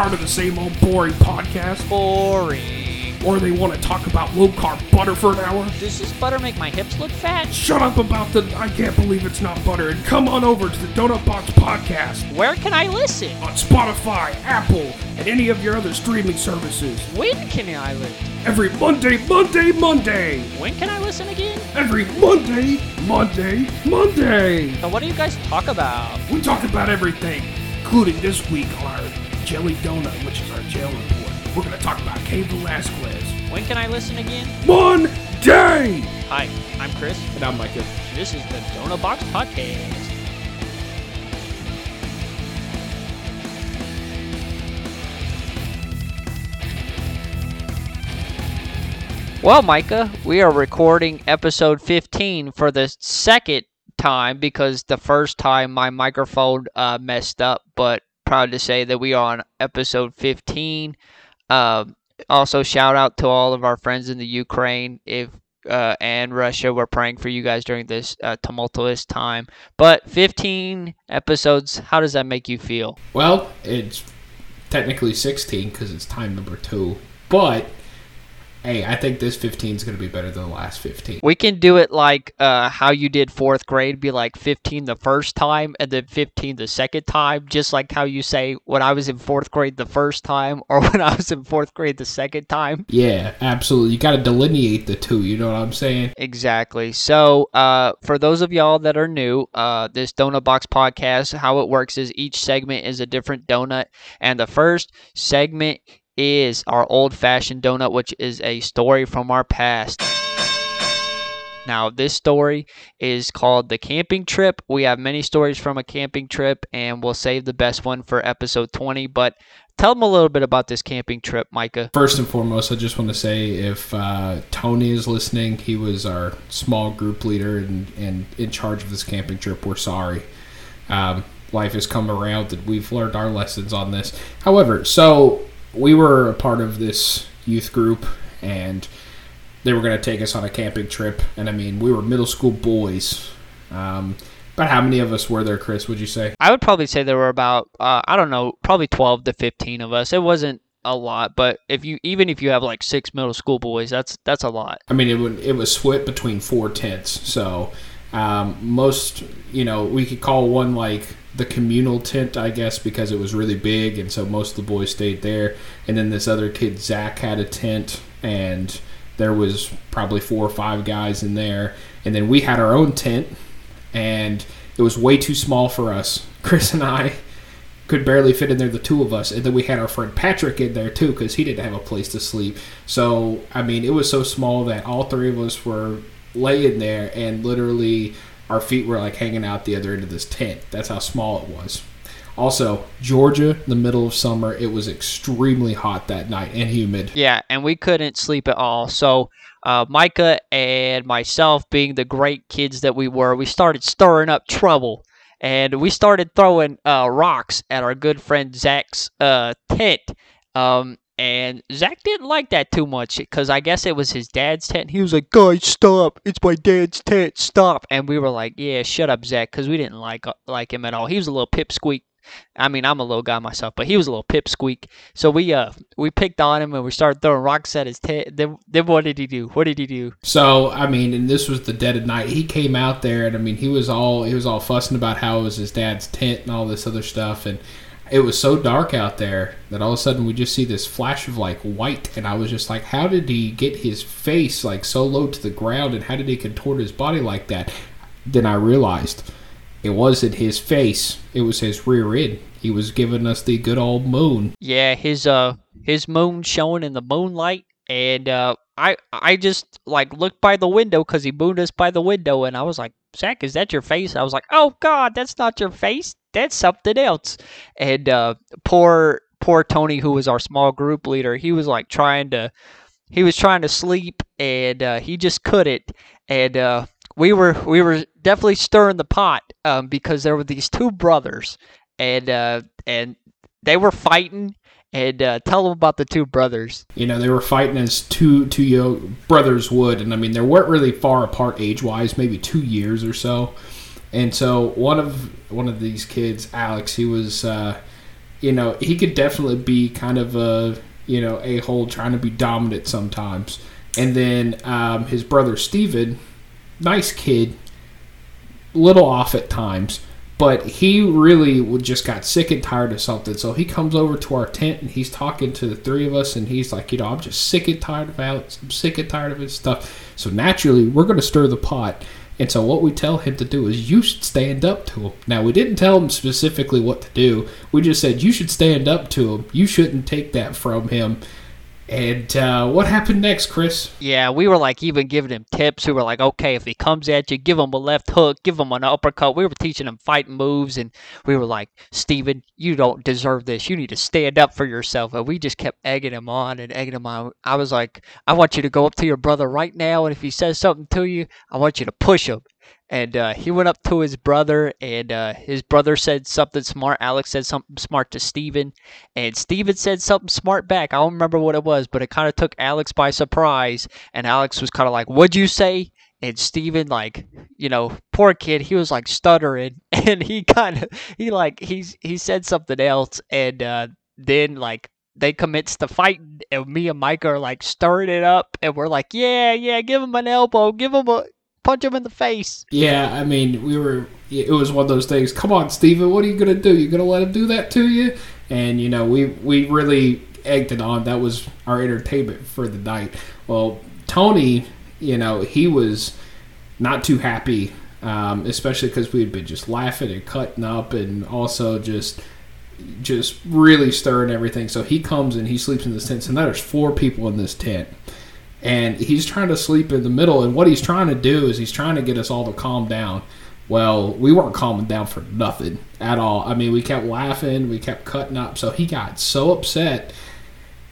tired of the same old boring podcast? Boring. Or they want to talk about low carb butter for an hour? Does this butter make my hips look fat? Shut up about the I can't believe it's not butter and come on over to the Donut Box Podcast Where can I listen? on Spotify, Apple, and any of your other streaming services. When can I listen? Every Monday, Monday, Monday! When can I listen again? Every Monday, Monday, Monday! So what do you guys talk about? We talk about everything, including this week on our Jelly Donut, which is our jail report. We're going to talk about Cain Velasquez. When can I listen again? Monday! Hi, I'm Chris. And I'm Micah. This is the Donut Box Podcast. Well, Micah, we are recording episode 15 for the second time because the first time my microphone uh, messed up, but proud to say that we are on episode 15. Um, also, shout out to all of our friends in the Ukraine if uh, and Russia. We're praying for you guys during this uh, tumultuous time. But 15 episodes, how does that make you feel? Well, it's technically 16 because it's time number two. But, hey, I think this 15 is going to be better than the last 15. We can do it like uh, how you did fourth grade, be like 15 the first time and then 15 the second time, just like how you say when I was in fourth grade the first time or when I was in fourth grade the second time. Yeah, absolutely. You got to delineate the two. You know what I'm saying? Exactly. So, uh, for those of y'all that are new, uh, this Donut Box podcast, how it works is each segment is a different donut, and the first segment is our old fashioned donut, which is a story from our past. Now, this story is called The Camping Trip. We have many stories from a camping trip, and we'll save the best one for episode 20. But tell them a little bit about this camping trip, Micah. First and foremost, I just want to say if uh, Tony is listening, he was our small group leader and, and in charge of this camping trip. We're sorry. Um, life has come around and we've learned our lessons on this. However, so we were a part of this youth group and they were going to take us on a camping trip. And I mean, we were middle school boys. Um, about how many of us were there, Chris, would you say? I would probably say there were about uh, I don't know, probably 12 to 15 of us. It wasn't a lot, but if you even if you have like six middle school boys, that's that's a lot. I mean, it would it was split between four tents. So um, most, you know, we could call one like the communal tent, I guess, because it was really big, and so most of the boys stayed there. And then this other kid, Zach, had a tent, and there was probably four or five guys in there. And then we had our own tent, and it was way too small for us. Chris and I could barely fit in there, the two of us. And then we had our friend Patrick in there too, because he didn't have a place to sleep. So, I mean, it was so small that all three of us were laying there, and literally our feet were like hanging out the other end of this tent. That's how small it was. Also, Georgia, the middle of summer, it was extremely hot that night and humid. Yeah, and we couldn't sleep at all. So uh, Micah and myself, being the great kids that we were, we started stirring up trouble. And we started throwing uh, rocks at our good friend Zach's uh, tent. Um, and Zach didn't like that too much because I guess it was his dad's tent. He was like, "Guys, stop! It's my dad's tent. Stop!" And we were like, "Yeah, shut up, Zach," because we didn't like uh, like him at all. He was a little pipsqueak. I mean, I'm a little guy myself, but he was a little pipsqueak. So we uh we picked on him and we started throwing rocks at his tent. Then then what did he do? What did he do? So I mean, and this was the dead of night. He came out there, and I mean, he was all he was all fussing about how it was his dad's tent and all this other stuff, and it was so dark out there that all of a sudden we just see this flash of like white, and I was just like, how did he get his face like so low to the ground, and how did he contort his body like that? Then I realized it wasn't his face; it was his rear end. He was giving us the good old moon. Yeah, his uh his moon showing in the moonlight, and uh I I just like looked by the window because he mooned us by the window, and I was like, Zach, is that your face? I was like, oh God, that's not your face. That's something else. And uh, poor poor Tony, who was our small group leader, he was like trying to he was trying to sleep, and uh, he just couldn't. And uh, we were we were definitely stirring the pot um, because there were these two brothers, and uh, and they were fighting. And uh, tell them about the two brothers. You know, they were fighting as two two young brothers would, and I mean, they weren't really far apart age wise, maybe two years or so. And so one of one of these kids, Alex, he was uh, you know, he could definitely be kind of a you know a hole trying to be dominant sometimes. And then um, his brother Steven, nice kid, little off at times, but he really just got sick and tired of something. So he comes over to our tent and he's talking to the three of us, and he's like, you know, I'm just sick and tired of Alex. I'm sick and tired of his stuff. So naturally, we're going to stir the pot. And so what we tell him to do is you should stand up to him. Now we didn't tell him specifically what to do. We just said you should stand up to him. You shouldn't take that from him. And uh, what happened next, Chris? Yeah, we were like even giving him tips. We were like, okay, if he comes at you, give him a left hook, give him an uppercut. We were teaching him fighting moves, and we were like, Steven, you don't deserve this. You need to stand up for yourself. And we just kept egging him on and egging him on. I was like, I want you to go up to your brother right now, and if he says something to you, I want you to push him and uh, he went up to his brother, and uh, his brother said something smart. Alex said something smart to Steven, and Steven said something smart back. I don't remember what it was, but it kind of took Alex by surprise, and Alex was kind of like, "What'd you say?" And Steven, like, you know, poor kid, he was like stuttering, and he kind of, he like, he's he said something else, and uh, then like they commence to fighting and me and Mike are like stirring it up, and we're like, yeah, yeah, give him an elbow, give him a punch him in the face. Yeah, I mean, we were. It was one of those things. Come on, Steven, what are you gonna do? You're gonna let him do that to you? And you know, we we really egged it on. That was our entertainment for the night. Well, Tony, you know, he was not too happy, um, especially because we had been just laughing and cutting up, and also just just really stirring everything. So he comes and he sleeps in this tent. So now there's four people in this tent and he's trying to sleep in the middle. And what he's trying to do is he's trying to get us all to calm down. Well, we weren't calming down for nothing at all. I mean, we kept laughing, we kept cutting up. So he got so upset.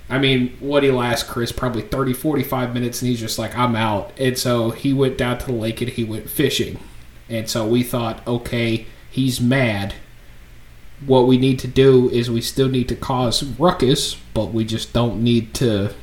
I mean, what he last, Chris? Probably 30, 45 minutes, and he's just like, I'm out. And so he went down to the lake and he went fishing. And so we thought, okay, he's mad. What we need to do is we still need to cause ruckus, but we just don't need to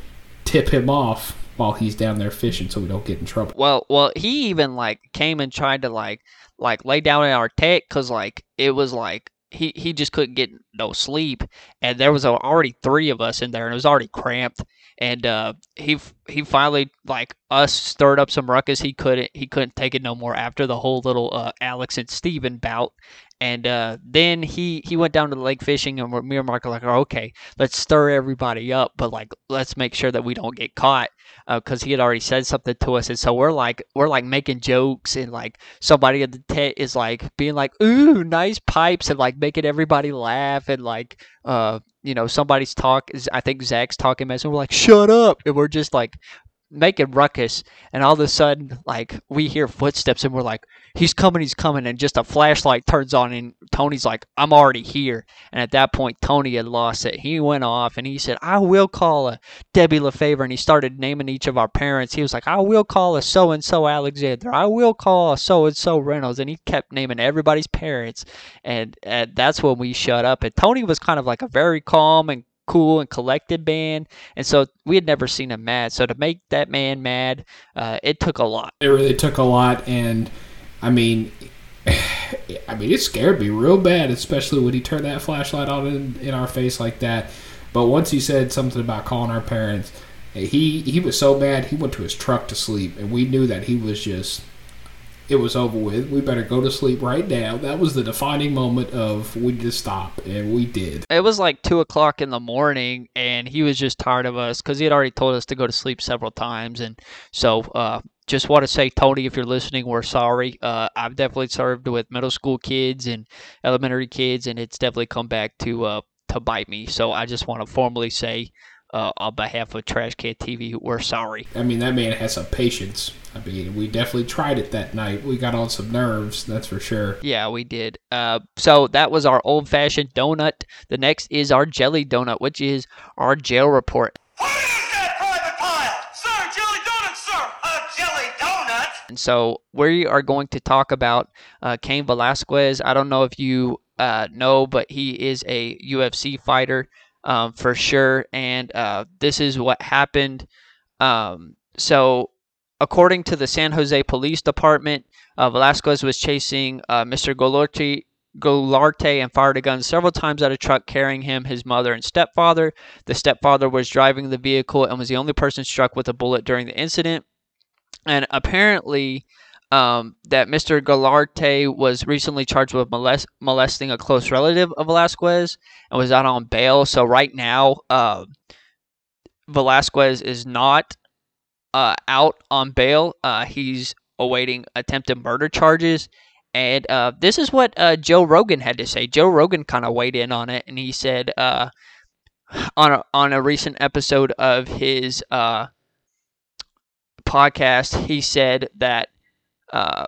tip him off while he's down there fishing so we don't get in trouble. Well, well, he even like came and tried to like like lay down in our tent because like it was like he he just couldn't get no sleep. And there was already three of us in there and it was already cramped. And uh he he finally like us stirred up some ruckus. He couldn't he couldn't take it no more after the whole little uh alex and steven bout. And uh, then he he went down to the lake fishing, and me and Mark like, okay, let's stir everybody up, but like let's make sure that we don't get caught because uh, he had already said something to us, and so we're like we're like making jokes, and like somebody at the tent is like being like, ooh, nice pipes, and like making everybody laugh, and like uh you know somebody's talk is I think Zach's talking mess, and we're like, shut up, and we're just like making ruckus and all of a sudden like we hear footsteps and we're like he's coming he's coming and just a flashlight turns on and tony's like i'm already here. And at that point tony had lost it. He went off and he said i will call a debbie lefavor and he started naming each of our parents. He was like i will call a so and so alexander. I will call a so and so reynolds and he kept naming everybody's parents. And, and that's when we shut up and tony was kind of like a very calm and cool and collected band, and so we had never seen him mad. So to make that man mad, uh, it took a lot. It really took a lot, and I mean, I mean, it scared me real bad, especially when he turned that flashlight on in, in our face like that. But once he said something about calling our parents, he he was so mad he went to his truck to sleep, and we knew that he was just it was over with. We better go to sleep right now. That was the defining moment of we just stop, and we did. It was like two o'clock in the morning, and he was just tired of us because he had already told us to go to sleep several times, and so uh, just want to say, Tony, if you're listening, we're sorry. Uh, I've definitely served with middle school kids and elementary kids, and it's definitely come back to uh, to bite me. So I just want to formally say uh, on behalf of Trash Can TV, we're sorry. I mean, that man has some patience. I mean, we definitely tried it that night. We got on some nerves, that's for sure. Yeah, we did. Uh, so that was our old fashioned donut. The next is our jelly donut, which is our jail report. What is that private pile? Sir Jelly Donuts, sir, uh Jelly Donut And so we are going to talk about uh, Cain Velasquez. I don't know if you uh, know, but he is a UFC fighter um, for sure. And uh, this is what happened. Um, so, according to the San Jose Police Department, uh, Velasquez was chasing uh, Mr. Golorti, Goularte and fired a gun several times at a truck carrying him, his mother, and stepfather. The stepfather was driving the vehicle and was the only person struck with a bullet during the incident. And apparently, um, that Mr. Goularte was recently charged with molest- molesting a close relative of Velasquez and was out on bail. So right now, uh, Velasquez is not uh, out on bail. Uh, he's awaiting attempted murder charges. And uh, this is what uh, Joe Rogan had to say. Joe Rogan kind of weighed in on it, and he said uh, on a, on a recent episode of his podcast, he said that uh,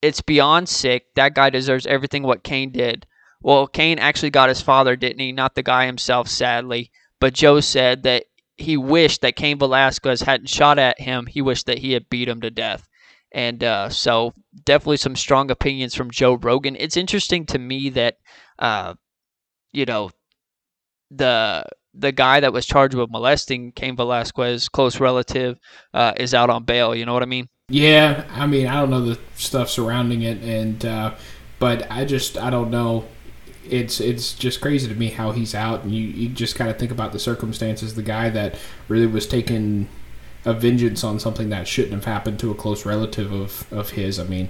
it's beyond sick. That guy deserves everything what Cain did. Well, Cain actually got his father, didn't he? Not the guy himself, sadly. But Joe said that he wished that Cain Velasquez hadn't shot at him. He wished that he had beat him to death. And uh, so, definitely some strong opinions from Joe Rogan. It's interesting to me that, uh, you know, the the guy that was charged with molesting Cain Velasquez, close relative, uh, is out on bail. You know what I mean? Yeah, I mean, I don't know the stuff surrounding it, and uh, but I just I don't know. It's it's just crazy to me how he's out, and you, you just kind of think about the circumstances. The guy that really was taking a vengeance on something that shouldn't have happened to a close relative of, of his. I mean,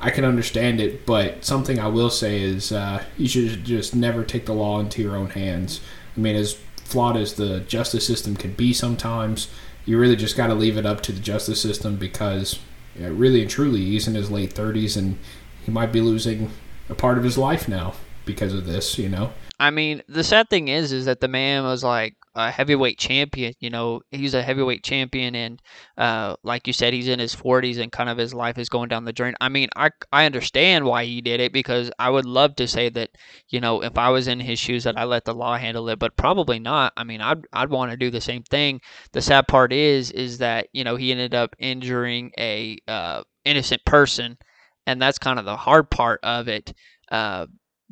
I can understand it, but something I will say is uh, you should just never take the law into your own hands. I mean, as flawed as the justice system can be sometimes, you really just got to leave it up to the justice system because you know, really and truly he's in his late 30s and he might be losing a part of his life now because of this, you know. I mean, the sad thing is, is that the man was like a heavyweight champion. You know, he's a heavyweight champion, and uh, like you said, he's in his 40s, and kind of his life is going down the drain. I mean, I I understand why he did it because I would love to say that, you know, if I was in his shoes, that I let the law handle it, but probably not. I mean, I'd I'd want to do the same thing. The sad part is, is that you know he ended up injuring a uh, innocent person, and that's kind of the hard part of it. Uh,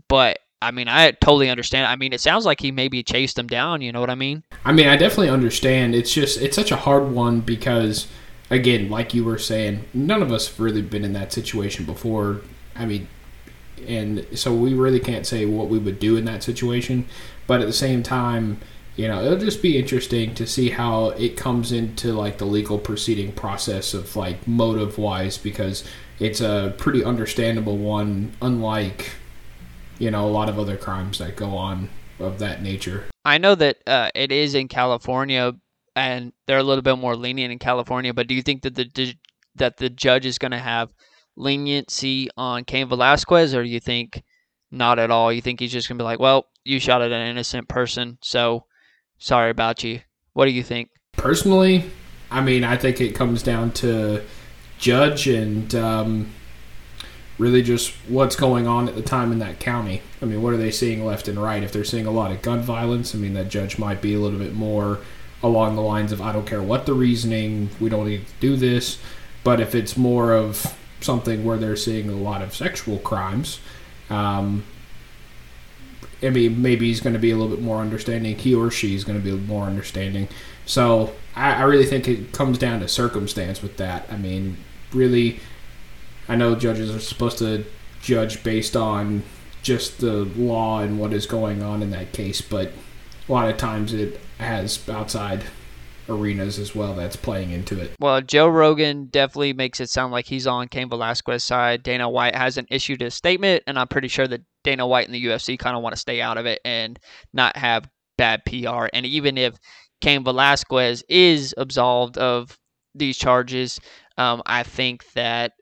but I mean, I totally understand. I mean, it sounds like he maybe chased them down. You know what I mean? I mean, I definitely understand. It's just it's such a hard one because, again, like you were saying, none of us have really been in that situation before. I mean, and so we really can't say what we would do in that situation. But at the same time, you know, it'll just be interesting to see how it comes into like the legal proceeding process of like motive wise because it's a pretty understandable one, unlike you know a lot of other crimes that go on of that nature. I know that uh, it is in California, and they're a little bit more lenient in California. But do you think that the that the judge is going to have leniency on Cain Velasquez, or do you think not at all? You think he's just going to be like, "Well, you shot at an innocent person, so sorry about you." What do you think? Personally, I mean, I think it comes down to judge and um, really just what's going on at the time in that county. I mean, what are they seeing left and right? If they're seeing a lot of gun violence, I mean, that judge might be a little bit more along the lines of, I don't care what the reasoning, we don't need to do this. But if it's more of something where they're seeing a lot of sexual crimes, um, I mean, maybe he's going to be a little bit more understanding. He or she is going to be more understanding. So I, I really think it comes down to circumstance with that. I mean, really I know judges are supposed to judge based on just the law and what is going on in that case, but a lot of times it has outside arenas as well that's playing into it. Well, Joe Rogan definitely makes it sound like he's on Cain Velasquez's side. Dana White hasn't issued a statement, and I'm pretty sure that Dana White and the UFC kind of want to stay out of it and not have bad PR. And even if Cain Velasquez is absolved of these charges, um, I think that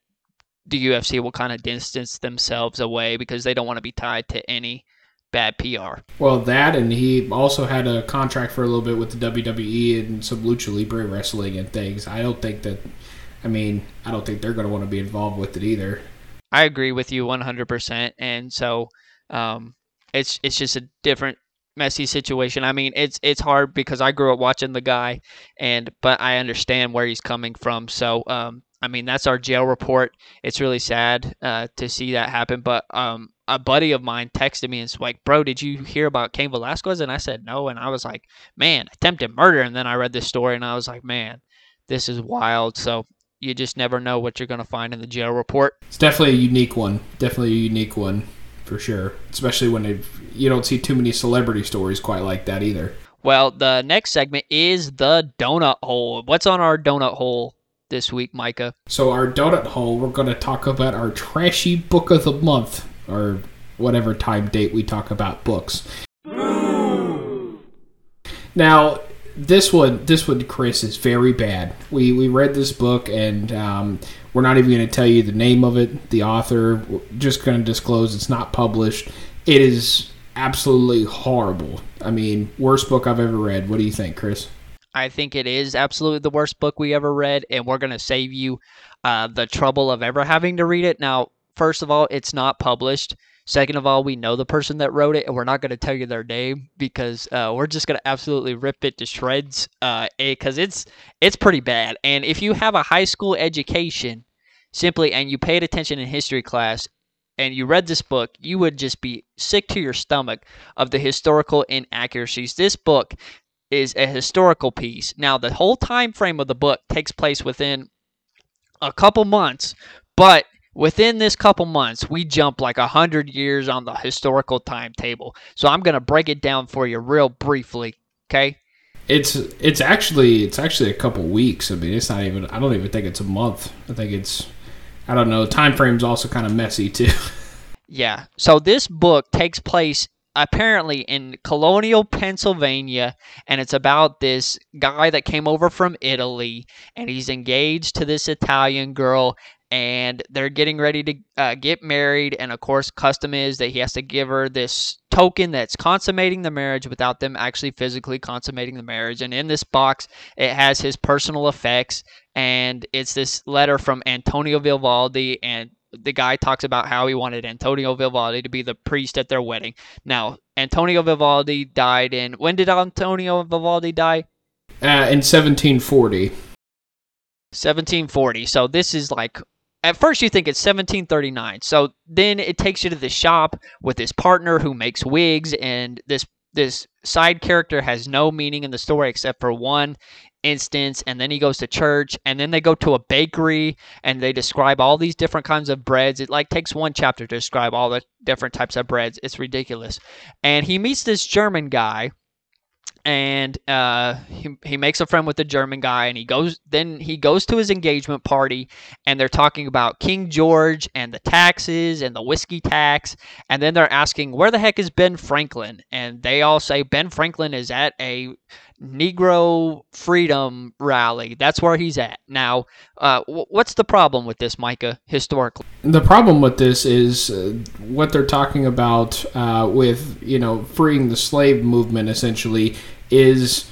the UFC will kind of distance themselves away because they don't want to be tied to any bad PR. Well, that and he also had a contract for a little bit with the WWE and some lucha libre wrestling and things. I don't think that. I mean, I don't think they're going to want to be involved with it either. I agree with you 100%, and so um, it's it's just a different messy situation. I mean, it's it's hard because I grew up watching the guy, and but I understand where he's coming from. So um, I mean, that's our jail report. It's really sad uh, to see that happen. But um, a buddy of mine texted me and was like, "Bro, did you hear about Cain Velasquez?" And I said no, and I was like, "Man, attempted murder." And then I read this story, and I was like, "Man, this is wild." So you just never know what you're going to find in the jail report. It's definitely a unique one. Definitely a unique one for sure. Especially when you don't see too many celebrity stories quite like that either. Well, the next segment is the donut hole. What's on our donut hole this week, Micah? So our donut hole, we're going to talk about our trashy book of the month, or whatever time date we talk about books. Now, this one, this one, Chris, is very bad. We we read this book, and um, we're not even going to tell you the name of it, the author. We're just going to disclose it's not published. It is absolutely horrible. I mean, worst book I've ever read. What do you think, Chris? I think it is absolutely the worst book we ever read, and we're going to save you uh, the trouble of ever having to read it. Now, first of all, it's not published. Second of all, we know the person that wrote it, and we're not going to tell you their name because uh, we're just going to absolutely rip it to shreds because uh, it's it's pretty bad. And if you have a high school education, simply and you paid attention in history class, and you read this book, you would just be sick to your stomach of the historical inaccuracies. This book is a historical piece. Now, the whole time frame of the book takes place within a couple months, but within this couple months, we jump like a hundred years on the historical timetable. So I'm gonna break it down for you real briefly. Okay. It's it's actually it's actually a couple weeks. I mean, it's not even. I don't even think it's a month. I think it's. I don't know. Time frame's also kind of messy too. Yeah. So this book takes place apparently in colonial Pennsylvania, and it's about this guy that came over from Italy, and he's engaged to this Italian girl, and they're getting ready to uh, get married. And of course, custom is that he has to give her this token that's consummating the marriage without them actually physically consummating the marriage. And in this box, it has his personal effects, and it's this letter from Antonio Vivaldi and the guy talks about how he wanted Antonio Vivaldi to be the priest at their wedding. Now, Antonio Vivaldi died in when did Antonio Vivaldi die? Uh, in 1740. 1740. So this is like at first you think it's 1739. So then it takes you to the shop with his partner who makes wigs and this this side character has no meaning in the story except for one instance and then he goes to church and then they go to a bakery and they describe all these different kinds of breads. It like takes one chapter to describe all the different types of breads. It's ridiculous. And he meets this german guy and uh, he, he makes a friend with the German guy, and he goes. Then he goes to his engagement party, and they're talking about King George and the taxes and the whiskey tax, and then they're asking where the heck is Ben Franklin, and they all say Ben Franklin is at a Negro freedom rally. That's where he's at now. Uh, what's the problem with this, Micah? Historically, the problem with this is uh, what they're talking about uh, with you know freeing the slave movement. Essentially, is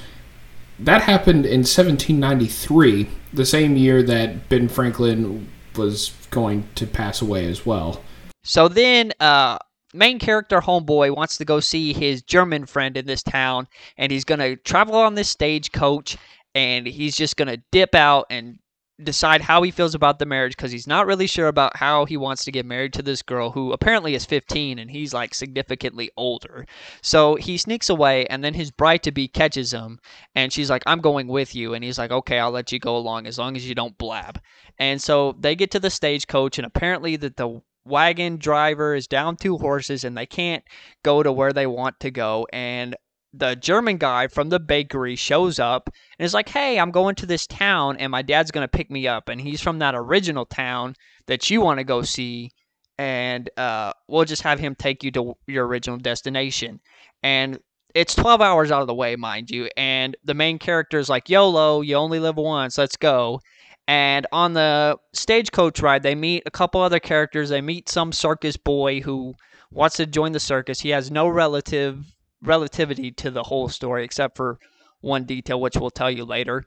that happened in 1793, the same year that Ben Franklin was going to pass away as well. So then, uh, main character homeboy wants to go see his German friend in this town, and he's gonna travel on this stagecoach, and he's just gonna dip out and decide how he feels about the marriage because he's not really sure about how he wants to get married to this girl who apparently is 15 and he's like significantly older. So he sneaks away and then his bride to be catches him and she's like, I'm going with you. And he's like, okay, I'll let you go along as long as you don't blab. And so they get to the stagecoach and apparently that the wagon driver is down two horses and they can't go to where they want to go. And the German guy from the bakery shows up and is like, Hey, I'm going to this town and my dad's going to pick me up. And he's from that original town that you want to go see. And uh, we'll just have him take you to your original destination. And it's 12 hours out of the way, mind you. And the main character is like, YOLO, you only live once, let's go. And on the stagecoach ride, they meet a couple other characters. They meet some circus boy who wants to join the circus. He has no relative relativity to the whole story except for one detail, which we'll tell you later.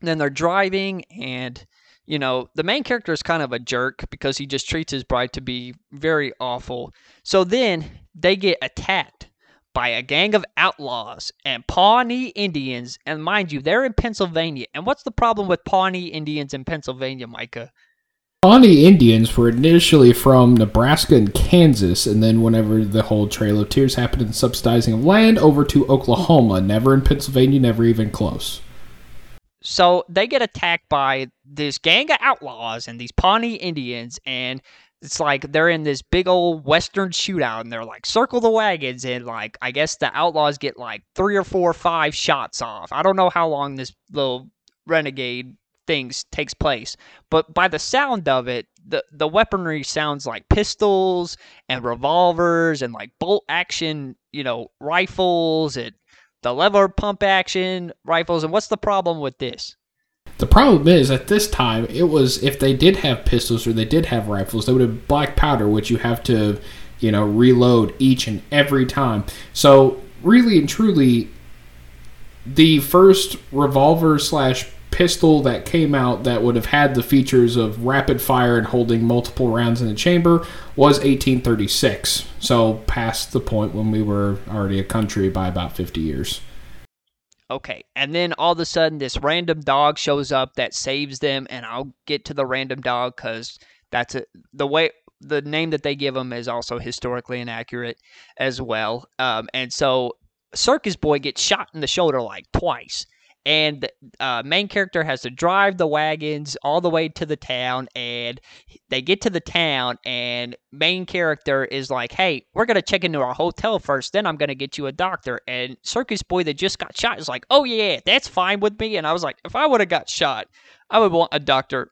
then they're driving, and you know the main character is kind of a jerk because he just treats his bride to be very awful. So then they get attacked by a gang of outlaws and Pawnee Indians. And mind you, they're in Pennsylvania. And what's the problem with Pawnee Indians in Pennsylvania, Micah? Pawnee Indians were initially from Nebraska and Kansas, and then whenever the whole Trail of Tears happened and subsidizing of land, over to Oklahoma, never in Pennsylvania, never even close. So they get attacked by this gang of outlaws and these Pawnee Indians, and it's like they're in this big old western shootout and they're like circle the wagons and like I guess the outlaws get like three or four or five shots off. I don't know how long this little renegade things takes place, but by the sound of it, the the weaponry sounds like pistols and revolvers and like bolt action, you know, rifles and the lever pump action rifles. And what's the problem with this? The problem is at this time it was if they did have pistols or they did have rifles, they would have black powder, which you have to, you know, reload each and every time. So really and truly, the first revolver slash pistol that came out that would have had the features of rapid fire and holding multiple rounds in the chamber was 1836. So past the point when we were already a country by about 50 years. Okay, and then all of a sudden, this random dog shows up that saves them, and I'll get to the random dog because that's a, the way the name that they give him is also historically inaccurate as well. Um, and so, Circus Boy gets shot in the shoulder like twice, and uh, main character has to drive the wagons all the way to the town and they get to the town and main character is like hey we're going to check into our hotel first then i'm going to get you a doctor. And circus boy that just got shot is like oh yeah that's fine with me. And i was like if i would have got shot i would want a doctor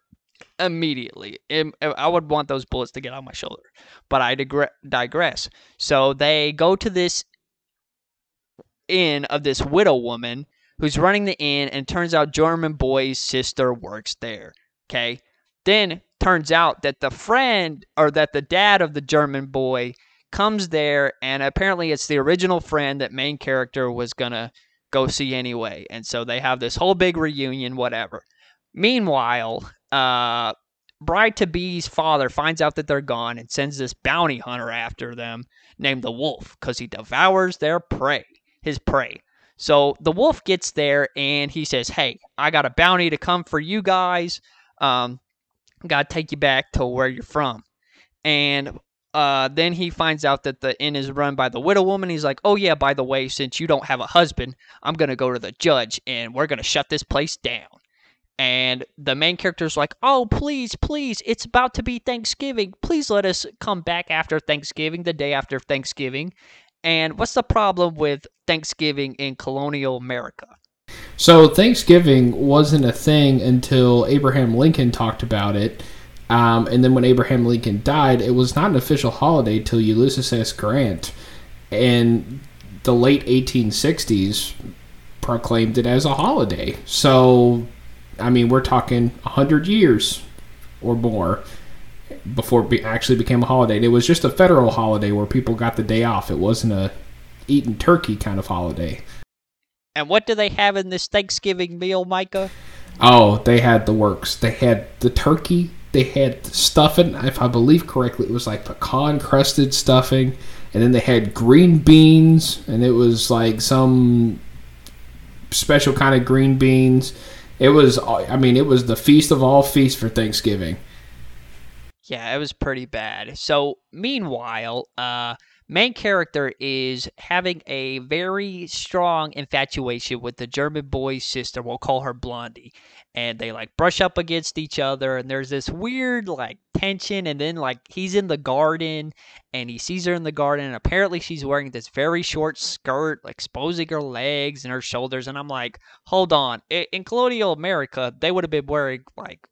immediately. I would want those bullets to get on my shoulder. But i digress. So they go to this inn of this widow woman who's running the inn, and turns out German boy's sister works there. Okay. Then turns out that the friend or that the dad of the German boy comes there, and apparently it's the original friend that main character was gonna go see anyway. And so they have this whole big reunion, whatever. Meanwhile, uh, bride to be's father finds out that they're gone and sends this bounty hunter after them named the Wolf because he devours their prey, his prey. So the wolf gets there and he says, Hey, I got a bounty to come for you guys. Um, got to take you back to where you're from. And uh, then he finds out that the inn is run by the widow woman. He's like, Oh, yeah, by the way, since you don't have a husband, I'm going to go to the judge and we're going to shut this place down. And the main character's like, Oh, please, please, it's about to be Thanksgiving. Please let us come back after Thanksgiving, the day after Thanksgiving. And what's the problem with Thanksgiving in colonial America? So Thanksgiving wasn't a thing until Abraham Lincoln talked about it. Um, and then when Abraham Lincoln died, it was not an official holiday till Ulysses S. Grant in the late 1860s proclaimed it as a holiday. So, I mean, we're talking 100 years or more before it be, actually became a holiday. It was just a federal holiday where people got the day off. It wasn't a eating turkey kind of holiday. And what do they have in this Thanksgiving meal, Micah? Oh, they had the works. They had the turkey. They had the stuffing. If I believe correctly, it was like pecan crusted stuffing, and then they had green beans, and it was like some special kind of green beans. It was, I mean, it was the feast of all feasts for Thanksgiving. Yeah, it was pretty bad. So, meanwhile, uh, main character is having a very strong infatuation with the German boy's sister. We'll call her Blondie. And they like brush up against each other, and there's this weird like tension. And then like he's in the garden, and he sees her in the garden, and apparently she's wearing this very short skirt, exposing her legs and her shoulders. And I'm like, hold on, in colonial America, they would have been wearing like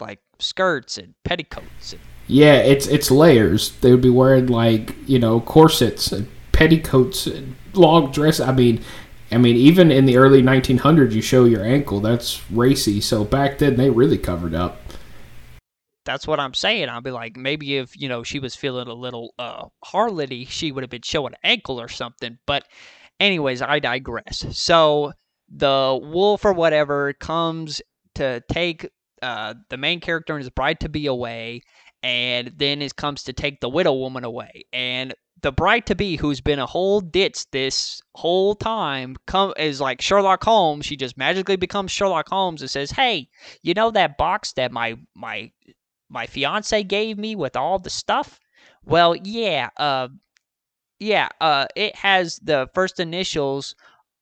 like skirts and petticoats. And... Yeah, it's it's layers. They would be wearing like you know corsets and petticoats and long dress. I mean, I mean even in the early 1900s, you show your ankle. That's racy. So back then they really covered up. That's what I'm saying. I'll be like, maybe if you know she was feeling a little uh harlotty, she would have been showing an ankle or something. But anyways, I digress. So the wolf or whatever comes to take uh, the main character and his bride to be away, and then it comes to take the widow woman away. And the bride to be, who's been a whole ditz this whole time, come is like Sherlock Holmes. She just magically becomes Sherlock Holmes and says, "Hey, you know that box that my my my fiance gave me with all the stuff? Well, yeah, uh, yeah, uh, it has the first initials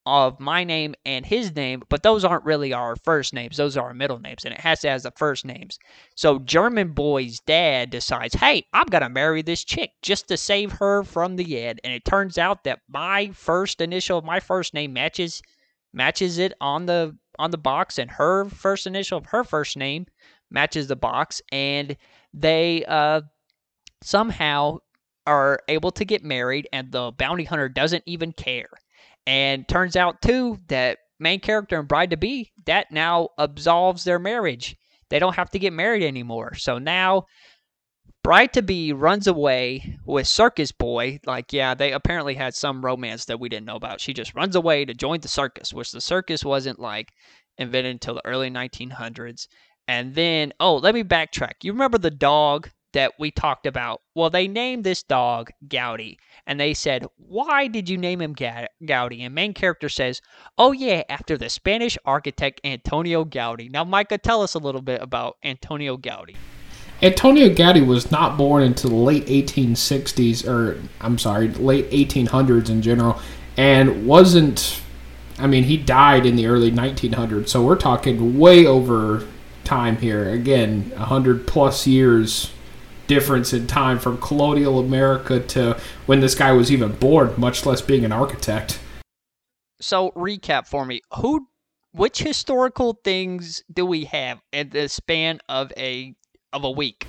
of my name and his name, but those aren't really our first names. Those are our middle names, and it has to have the first names. So German boy's dad decides, hey, I'm gonna marry this chick just to save her from the ed. And it turns out that my first initial of my first name matches matches it on the on the box, and her first initial of her first name matches the box, and they uh somehow are able to get married, and the bounty hunter doesn't even care. And turns out too that main character and bride to be that now absolves their marriage. They don't have to get married anymore. So now bride to be runs away with circus boy. Like yeah, they apparently had some romance that we didn't know about. She just runs away to join the circus, which the circus wasn't like invented until the early 1900s. And then, oh, let me backtrack. You remember the dog that we talked about. Well, they named this dog Gaudi, and they said, "Why did you name him Gaudi?" And main character says, "Oh yeah, after the Spanish architect Antonio Gaudi." Now, Micah, tell us a little bit about Antonio Gaudi. Antonio Gaudi was not born until the late 1860s, or I'm sorry, late 1800s in general, and wasn't. I mean, he died in the early 1900s, so we're talking way over time here. Again, 100 plus years difference in time from colonial America to when this guy was even born, much less being an architect. So, recap for me. Who which historical things do we have in the span of a of a week?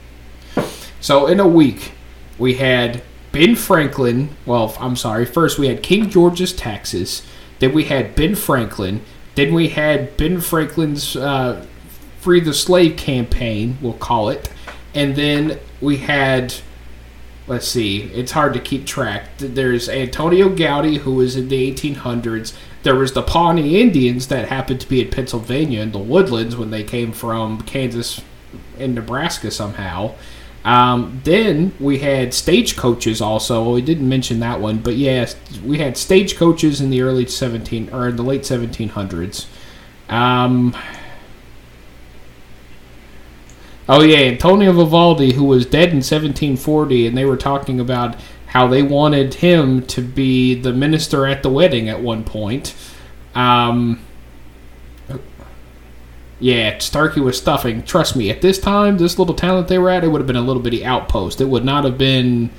So, in a week, we had Ben Franklin. Well, I'm sorry. First, we had King George's taxes. Then we had Ben Franklin. Then we had Ben Franklin's uh, Free the Slave campaign, we'll call it. And then we had let's see, it's hard to keep track. There's Antonio Gaudi, who was in the 1800s. There was the Pawnee Indians that happened to be in Pennsylvania in the woodlands when they came from Kansas and Nebraska somehow. Um, then we had stagecoaches also. We didn't mention that one, but yes, we had stagecoaches in the early 17 or in the late 1700s. Um, Oh yeah, Antonio Vivaldi, who was dead in 1740, and they were talking about how they wanted him to be the minister at the wedding at one point. Um, yeah, Starkey was stuffing. Trust me, at this time, this little town that they were at, it would have been a little bitty outpost. It would not have been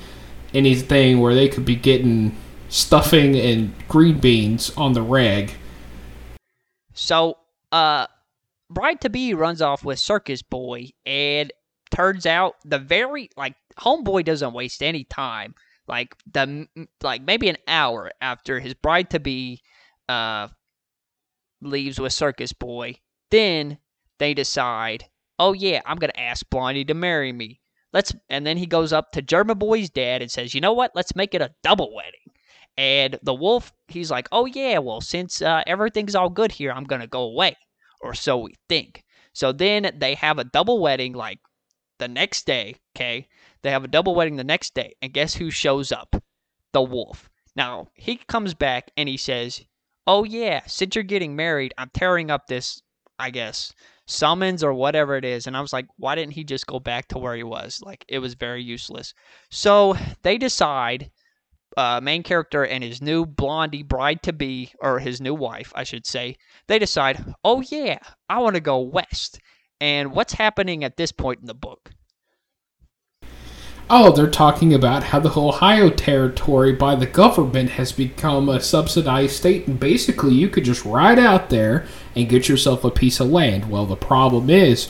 anything where they could be getting stuffing and green beans on the reg. So, uh, bride to be runs off with circus boy and turns out the very like homeboy doesn't waste any time. Like the like maybe an hour after his bride to be uh leaves with circus boy then they decide oh yeah i'm gonna ask blondie to marry me. Let's and then he goes up to german boy's dad and says you know what? Let's make it a double wedding. And the wolf he's like oh yeah well since uh, everything's all good here i'm gonna go away or so we think. So then they have a double wedding like the next day, okay? They have a double wedding the next day, and guess who shows up? The wolf. Now, he comes back and he says, Oh, yeah, since you're getting married, I'm tearing up this, I guess, summons or whatever it is. And I was like, why didn't he just go back to where he was? Like, it was very useless. So they decide uh, main character and his new blondie bride to be, or his new wife, I should say, they decide, oh yeah, I want to go west. And what's happening at this point in the book? Oh, they're talking about how the Ohio territory by the government has become a subsidized state, and basically you could just ride out there and get yourself a piece of land. Well, the problem is,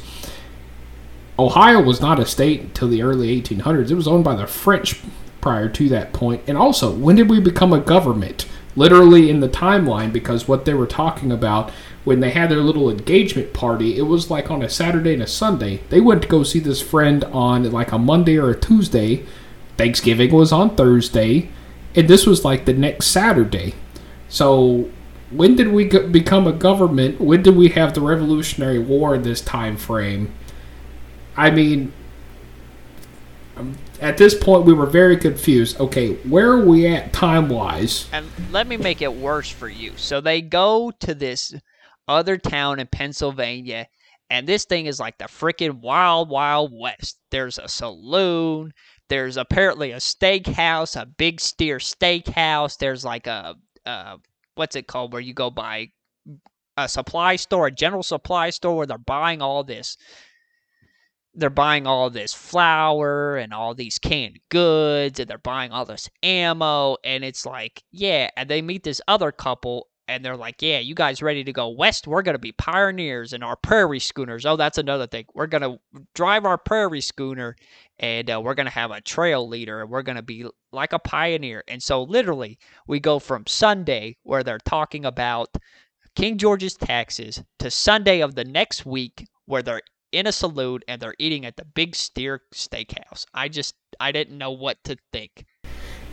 Ohio was not a state until the early 1800s. It was owned by the French prior to that point? And also, when did we become a government? Literally in the timeline, because what they were talking about when they had their little engagement party, it was like on a Saturday and a Sunday. They went to go see this friend on like a Monday or a Tuesday. Thanksgiving was on Thursday, and this was like the next Saturday. So, when did we become a government? When did we have the Revolutionary War in this time frame? I mean, at this point we were very confused. Okay, where are we at time wise? And let me make it worse for you. So they go to this other town in Pennsylvania, and this thing is like the freaking wild, wild west. There's a saloon. There's apparently a steakhouse, a big steer steakhouse. There's like a, a what's it called where you go buy a supply store, a general supply store where they're buying all this they're buying all this flour and all these canned goods and they're buying all this ammo and it's like yeah and they meet this other couple and they're like yeah you guys ready to go west? We're going to be pioneers in our prairie schooners. Oh that's another thing. We're going to drive our prairie schooner and uh, we're going to have a trail leader and we're going to be like a pioneer. And so literally we go from sunday where they're talking about king george's taxes to sunday of the next week where they're in a saloon and they're eating at the Big Steer Steakhouse. I just I didn't know what to think.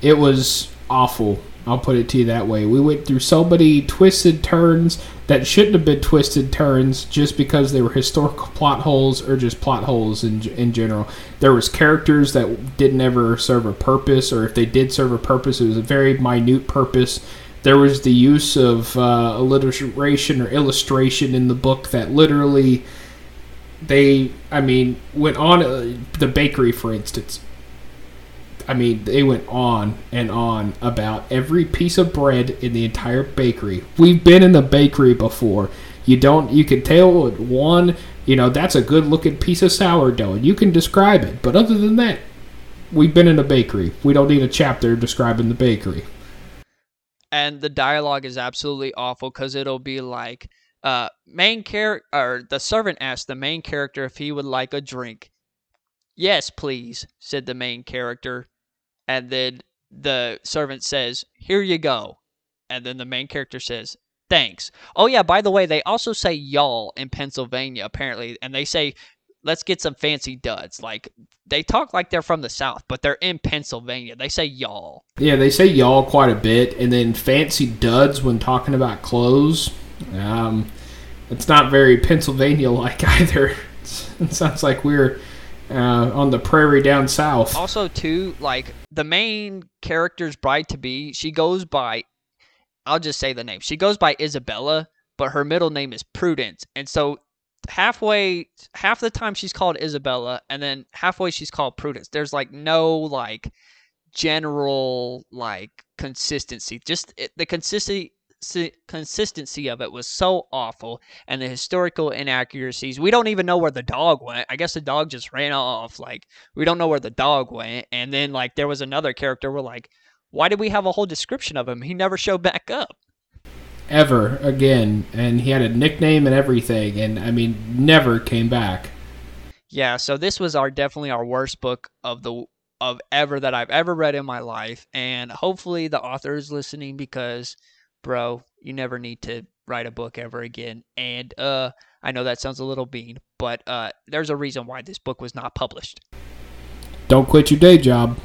It was awful. I'll put it to you that way. We went through so many twisted turns that shouldn't have been twisted turns just because they were historical plot holes or just plot holes in in general. There was characters that didn't ever serve a purpose, or if they did serve a purpose, it was a very minute purpose. There was the use of uh, alliteration or illustration in the book that literally they, I mean, went on uh, the bakery, for instance. I mean, they went on and on about every piece of bread in the entire bakery. We've been in the bakery before. You don't, you can tell one, you know, that's a good looking piece of sourdough, and you can describe it. But other than that, we've been in a bakery. We don't need a chapter describing the bakery. And the dialogue is absolutely awful because it'll be like, uh, main character or the servant asked the main character if he would like a drink. Yes, please, said the main character. And then the servant says, Here you go. And then the main character says, Thanks. Oh, yeah, by the way, they also say y'all in Pennsylvania, apparently. And they say, Let's get some fancy duds. Like, they talk like they're from the South, but they're in Pennsylvania. They say y'all. Yeah, they say y'all quite a bit. And then fancy duds when talking about clothes. Um, it's not very Pennsylvania like either. it sounds like we're uh, on the prairie down south. Also, too, like the main character's bride to be, she goes by, I'll just say the name. She goes by Isabella, but her middle name is Prudence. And so halfway, half the time she's called Isabella, and then halfway she's called Prudence. There's like no like general like consistency. Just it, the consistency consistency of it was so awful, and the historical inaccuracies. We don't even know where the dog went. I guess the dog just ran off. Like we don't know where the dog went. And then like there was another character. We're like, why did we have a whole description of him? He never showed back up. Ever again, and he had a nickname and everything, and I mean, never came back. Yeah, so this was our definitely our worst book of the of ever that I've ever read in my life, and hopefully the author is listening because bro, you never need to write a book ever again. And uh, I know that sounds a little mean, but uh, there's a reason why this book was not published. Don't quit your day job.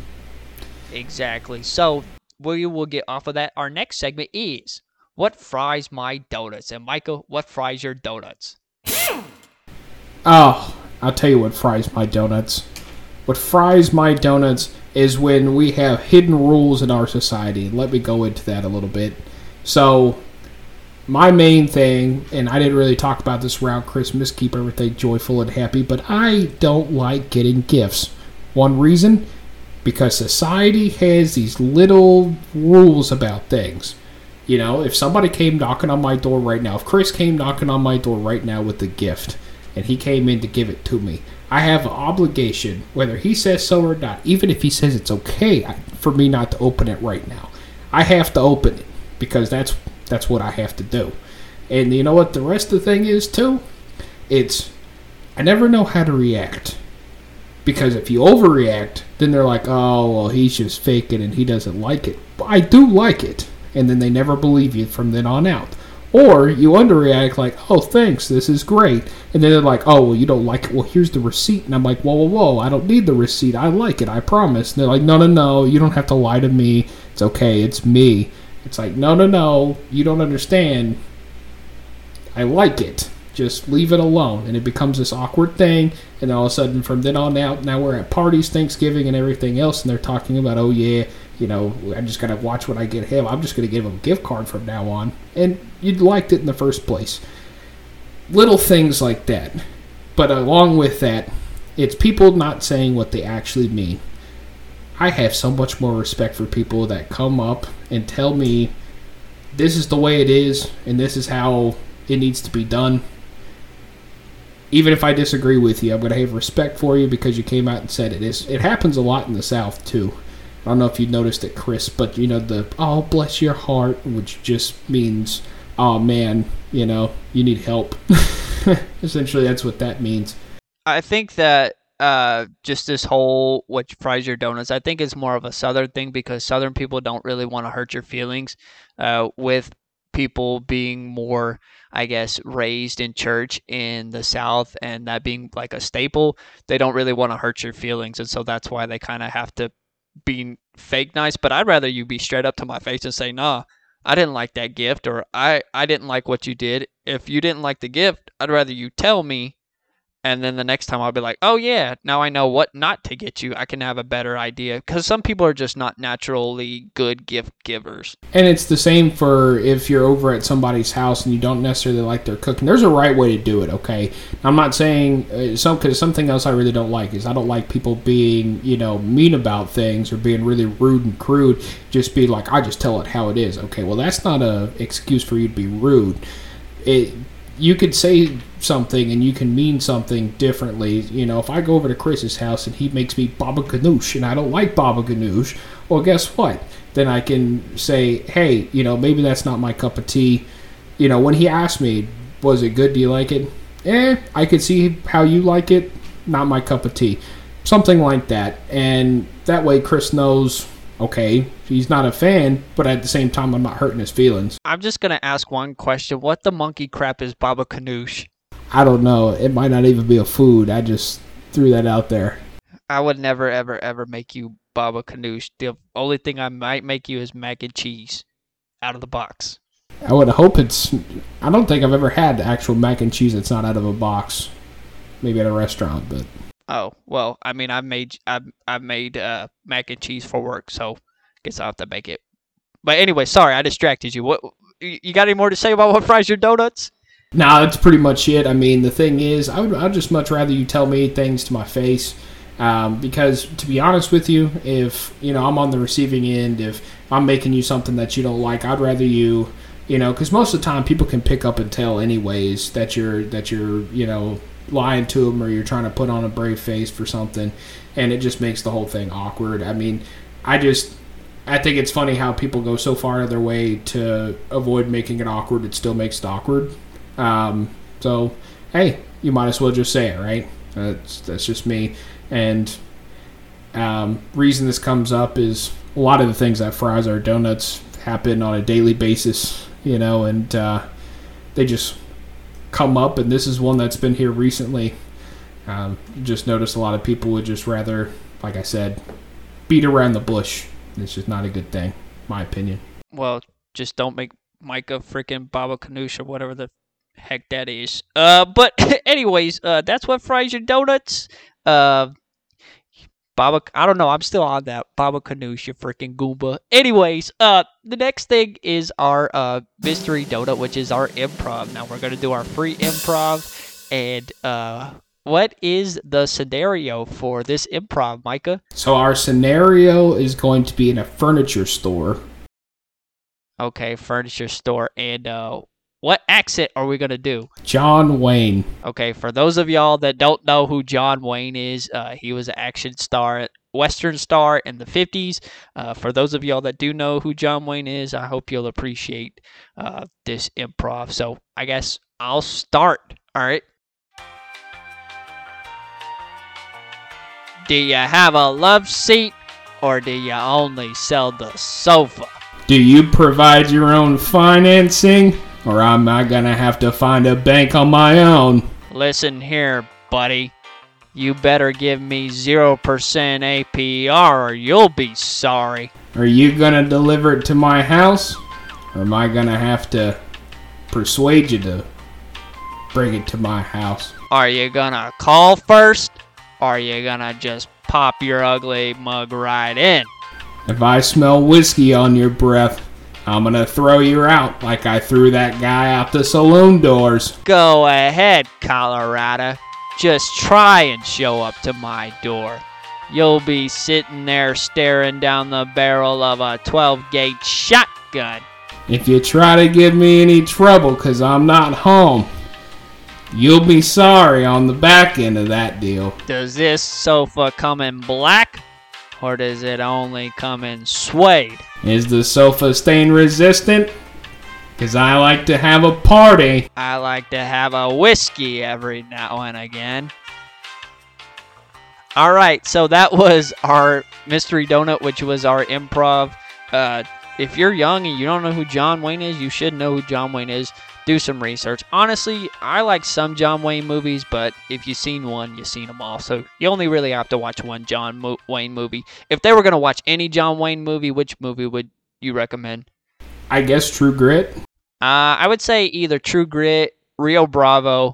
Exactly. So we will get off of that. Our next segment is what fries my donuts. And Micah, what fries your donuts? Oh, I'll tell you what fries my donuts. What fries my donuts is when we have hidden rules in our society. Let me go into that a little bit. So, my main thing, and I didn't really talk about this around Christmas, keep everything joyful and happy, but I don't like getting gifts. One reason? Because society has these little rules about things. You know, if somebody came knocking on my door right now, if Chris came knocking on my door right now with a gift, and he came in to give it to me, I have an obligation, whether he says so or not, even if he says it's okay for me not to open it right now. I have to open it because that's that's what I have to do. And you know what the rest of the thing is too? It's I never know how to react. Because if you overreact, then they're like, "Oh, well, he's just faking and he doesn't like it." But I do like it, and then they never believe you from then on out. Or you underreact, like, "Oh, thanks, this is great," and then they're like, "Oh, well, you don't like it. Well, here's the receipt." And I'm like, "Whoa, whoa, whoa! I don't need the receipt. I like it. I promise." And they're like, "No, no, no! You don't have to lie to me. It's okay. It's me." It's like, no, no, no, you don't understand. I like it. Just leave it alone. And it becomes this awkward thing. And all of a sudden, from then on out, now we're at parties, Thanksgiving, and everything else. And they're talking about, oh, yeah, you know, I'm just to watch what I get him. I'm just going to give him a gift card from now on. And you liked it in the first place. Little things like that. But along with that, it's people not saying what they actually mean. I have so much more respect for people that come up and tell me this is the way it is, and this is how it needs to be done. Even if I disagree with you, I'm going to have respect for you because you came out and said it is. It happens a lot in the South too. I don't know if you noticed it, Chris, but you know the "oh bless your heart," which just means "oh man," you know, you need help. Essentially, that's what that means. I think that uh, just this whole what fries your donuts, I think it's more of a Southern thing because Southern people don't really want to hurt your feelings. Uh, with people being more, I guess, raised in church in the South and that being like a staple, they don't really want to hurt your feelings, and so that's why they kind of have to be fake nice. But I'd rather you be straight up to my face and say, "Nah, I didn't like that gift," or "I I didn't like what you did." If you didn't like the gift, I'd rather you tell me and then the next time I'll be like, oh yeah, now I know what not to get you. I can have a better idea because some people are just not naturally good gift givers. And it's the same for if you're over at somebody's house and you don't necessarily like their cooking. There's a right way to do it. Okay, I'm not saying uh, some because something else I really don't like is I don't like people being you know mean about things or being really rude and crude. Just be like, I just tell it how it is. Okay, well that's not a excuse for you to be rude. It you could say something and you can mean something differently. You know, if I go over to Chris's house and he makes me baba ganoush and I don't like baba ganoush, well, guess what? Then I can say, hey, you know, maybe that's not my cup of tea. You know, when he asked me, was it good? Do you like it? Eh, I could see how you like it. Not my cup of tea. Something like that. And that way Chris knows okay, he's not a fan, but at the same time, I'm not hurting his feelings. I'm just gonna ask one question: What the monkey crap is baba ganoush? I don't know. It might not even be a food. I just threw that out there. I would never, ever, ever make you baba ganoush. The only thing I might make you is mac and cheese out of the box. I would hope it's. I don't think I've ever had actual mac and cheese that's not out of a box. Maybe at a restaurant, but. Oh well, I mean, I've made I've I've made uh, mac and cheese for work, so guess I'll have to make it. But anyway, sorry I distracted you. What you got any more to say about what fries your donuts? Nah, that's pretty much it. I mean, the thing is, I would I'd just much rather you tell me things to my face. Um, because to be honest with you, if you know I'm on the receiving end, if I'm making you something that you don't like, I'd rather you, you know, because most of the time people can pick up and tell anyways that you're that you're you know lying to them or you're trying to put on a brave face for something, and it just makes the whole thing awkward. I mean, I just I think it's funny how people go so far out of their way to avoid making it awkward. It still makes it awkward. Um, so, hey, you might as well just say it, right? That's that's just me. And um, reason this comes up is a lot of the things that fries our donuts happen on a daily basis, you know, and uh, they just come up, and this is one that's been here recently. Um, just noticed a lot of people would just rather, like I said, beat around the bush. It's just not a good thing, my opinion. Well, just don't make Micah freaking Baba Ganoush or whatever the heck that is. Uh, but anyways, uh, that's what fries your donuts. Uh, Baba, I don't know. I'm still on that Baba Ganoush, you freaking Goomba. Anyways, uh, the next thing is our uh mystery donut, which is our improv. Now we're gonna do our free improv, and uh, what is the scenario for this improv, Micah? So our scenario is going to be in a furniture store. Okay, furniture store, and uh, what accent are we gonna do? John Wayne. Okay, for those of y'all that don't know who John Wayne is, uh, he was an action star, Western star in the 50s. Uh, for those of y'all that do know who John Wayne is, I hope you'll appreciate uh, this improv. So I guess I'll start. All right. Do you have a love seat or do you only sell the sofa? Do you provide your own financing? Or I'm I gonna have to find a bank on my own? Listen here, buddy. You better give me 0% APR or you'll be sorry. Are you gonna deliver it to my house? Or am I gonna have to persuade you to bring it to my house? Are you gonna call first? Or are you gonna just pop your ugly mug right in? If I smell whiskey on your breath, I'm gonna throw you out like I threw that guy out the saloon doors. Go ahead, Colorado. Just try and show up to my door. You'll be sitting there staring down the barrel of a 12 gauge shotgun. If you try to give me any trouble because I'm not home, you'll be sorry on the back end of that deal. Does this sofa come in black or does it only come in suede? Is the sofa stain resistant? Because I like to have a party. I like to have a whiskey every now and again. All right, so that was our mystery donut, which was our improv. Uh, if you're young and you don't know who John Wayne is, you should know who John Wayne is. Do some research. Honestly, I like some John Wayne movies, but if you've seen one, you've seen them all. So you only really have to watch one John Mo- Wayne movie. If they were going to watch any John Wayne movie, which movie would you recommend? I guess True Grit. Uh, I would say either True Grit, Rio Bravo,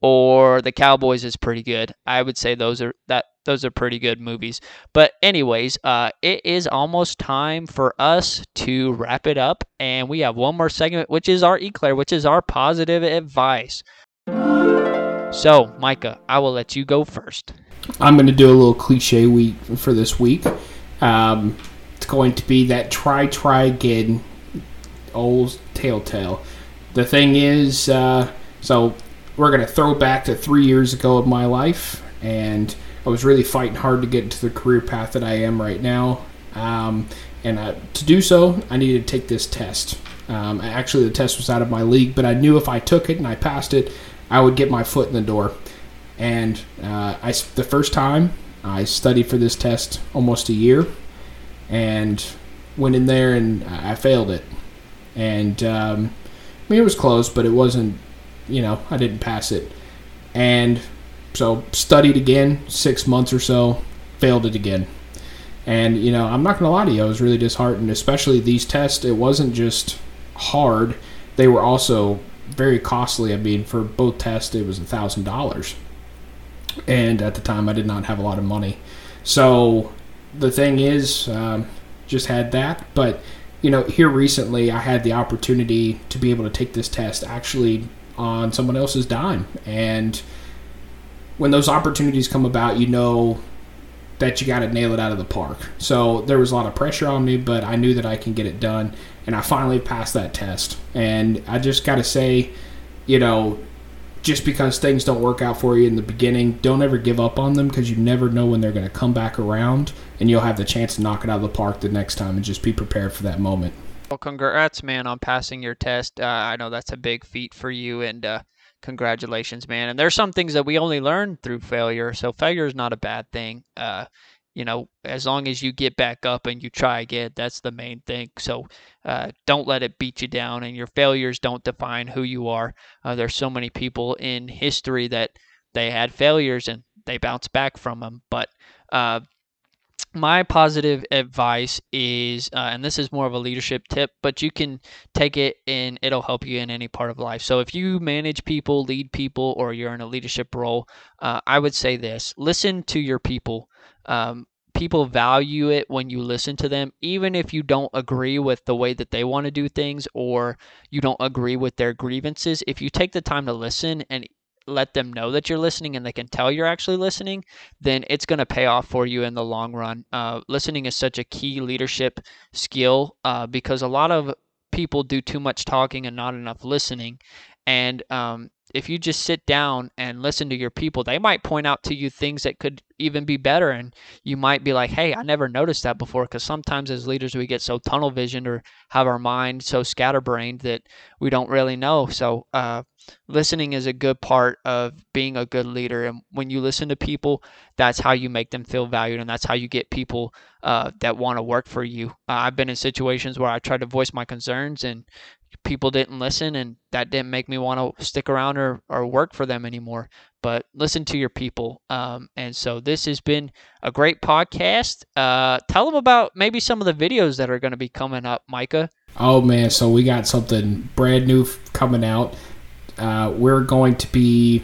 or The Cowboys is pretty good. I would say those are that those are pretty good movies. But anyways, uh, it is almost time for us to wrap it up, and we have one more segment, which is our eclair, which is our positive advice. So, Micah, I will let you go first. I'm going to do a little cliche week for this week. Um, it's going to be that try, try again, old telltale. The thing is, uh, so we're going to throw back to three years ago of my life, and I was really fighting hard to get into the career path that I am right now. Um, and uh, to do so, I needed to take this test. Um, actually, the test was out of my league, but I knew if I took it and I passed it, I would get my foot in the door. And uh, I, the first time, I studied for this test almost a year, and went in there and I failed it. And um, I mean, it was close, but it wasn't. You know, I didn't pass it. And so studied again, six months or so, failed it again. And you know, I'm not gonna lie to you, I was really disheartened, especially these tests. It wasn't just hard; they were also very costly. I mean, for both tests, it was a thousand dollars, and at the time, I did not have a lot of money. So the thing is, um, just had that. But you know, here recently, I had the opportunity to be able to take this test actually on someone else's dime, and when those opportunities come about, you know that you got to nail it out of the park. So there was a lot of pressure on me, but I knew that I can get it done, and I finally passed that test. And I just got to say, you know, just because things don't work out for you in the beginning, don't ever give up on them because you never know when they're going to come back around, and you'll have the chance to knock it out of the park the next time, and just be prepared for that moment. Well, congrats, man, on passing your test. Uh, I know that's a big feat for you, and uh, congratulations, man. And there's some things that we only learn through failure. So failure is not a bad thing. Uh, you know, as long as you get back up and you try again, that's the main thing. So uh, don't let it beat you down, and your failures don't define who you are. Uh, there's so many people in history that they had failures and they bounced back from them, but uh, my positive advice is, uh, and this is more of a leadership tip, but you can take it and it'll help you in any part of life. So if you manage people, lead people, or you're in a leadership role, uh, I would say this listen to your people. Um, people value it when you listen to them, even if you don't agree with the way that they want to do things or you don't agree with their grievances. If you take the time to listen and let them know that you're listening and they can tell you're actually listening, then it's going to pay off for you in the long run. Uh, listening is such a key leadership skill uh, because a lot of people do too much talking and not enough listening. And um, if you just sit down and listen to your people, they might point out to you things that could even be better. And you might be like, hey, I never noticed that before. Because sometimes as leaders, we get so tunnel visioned or have our mind so scatterbrained that we don't really know. So, uh, listening is a good part of being a good leader. And when you listen to people, that's how you make them feel valued. And that's how you get people uh, that want to work for you. Uh, I've been in situations where I tried to voice my concerns and people didn't listen and that didn't make me want to stick around or, or work for them anymore but listen to your people um, and so this has been a great podcast uh, tell them about maybe some of the videos that are going to be coming up micah. Oh man so we got something brand new coming out. Uh, we're going to be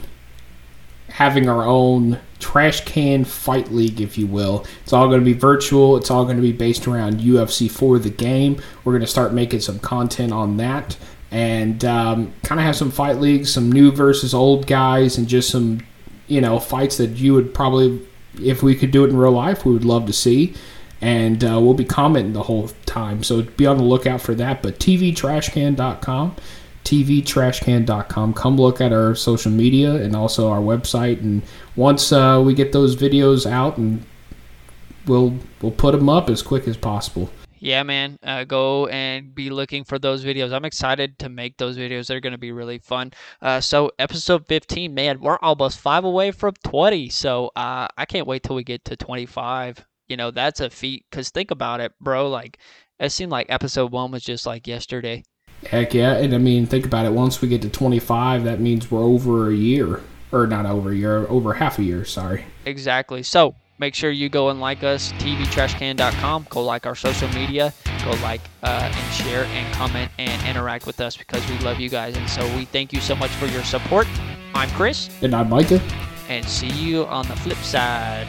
having our own trash can fight league, if you will. It's all going to be virtual. It's all going to be based around UFC for the game. We're going to start making some content on that and um, kind of have some fight leagues, some new versus old guys, and just some you know fights that you would probably, if we could do it in real life, we would love to see. and uh, we'll be commenting the whole time. So be on the lookout for that. But tvtrashcan.com, tvtrashcan.com. Come look at our social media and also our website. And once uh, we get those videos out, and we'll we'll put them up as quick as possible. Yeah, man. Uh, go and be looking for those videos. I'm excited to make those videos. They're going to be really fun. Uh, so, episode 15, man, we're almost five away from 20. So, uh, I can't wait till we get to 25. You know, that's a feat. Because think about it, bro. Like, it seemed like episode one was just like yesterday. Heck yeah. And I mean, think about it. Once we get to 25, that means we're over a year. Or not over a year, over half a year, sorry. Exactly. So, make sure you go and like us, tvtrashcan.com. Go like our social media. Go like uh, and share and comment and interact with us because we love you guys. And so we thank you so much for your support. I'm Chris. And I'm Micah. And see you on the flip side.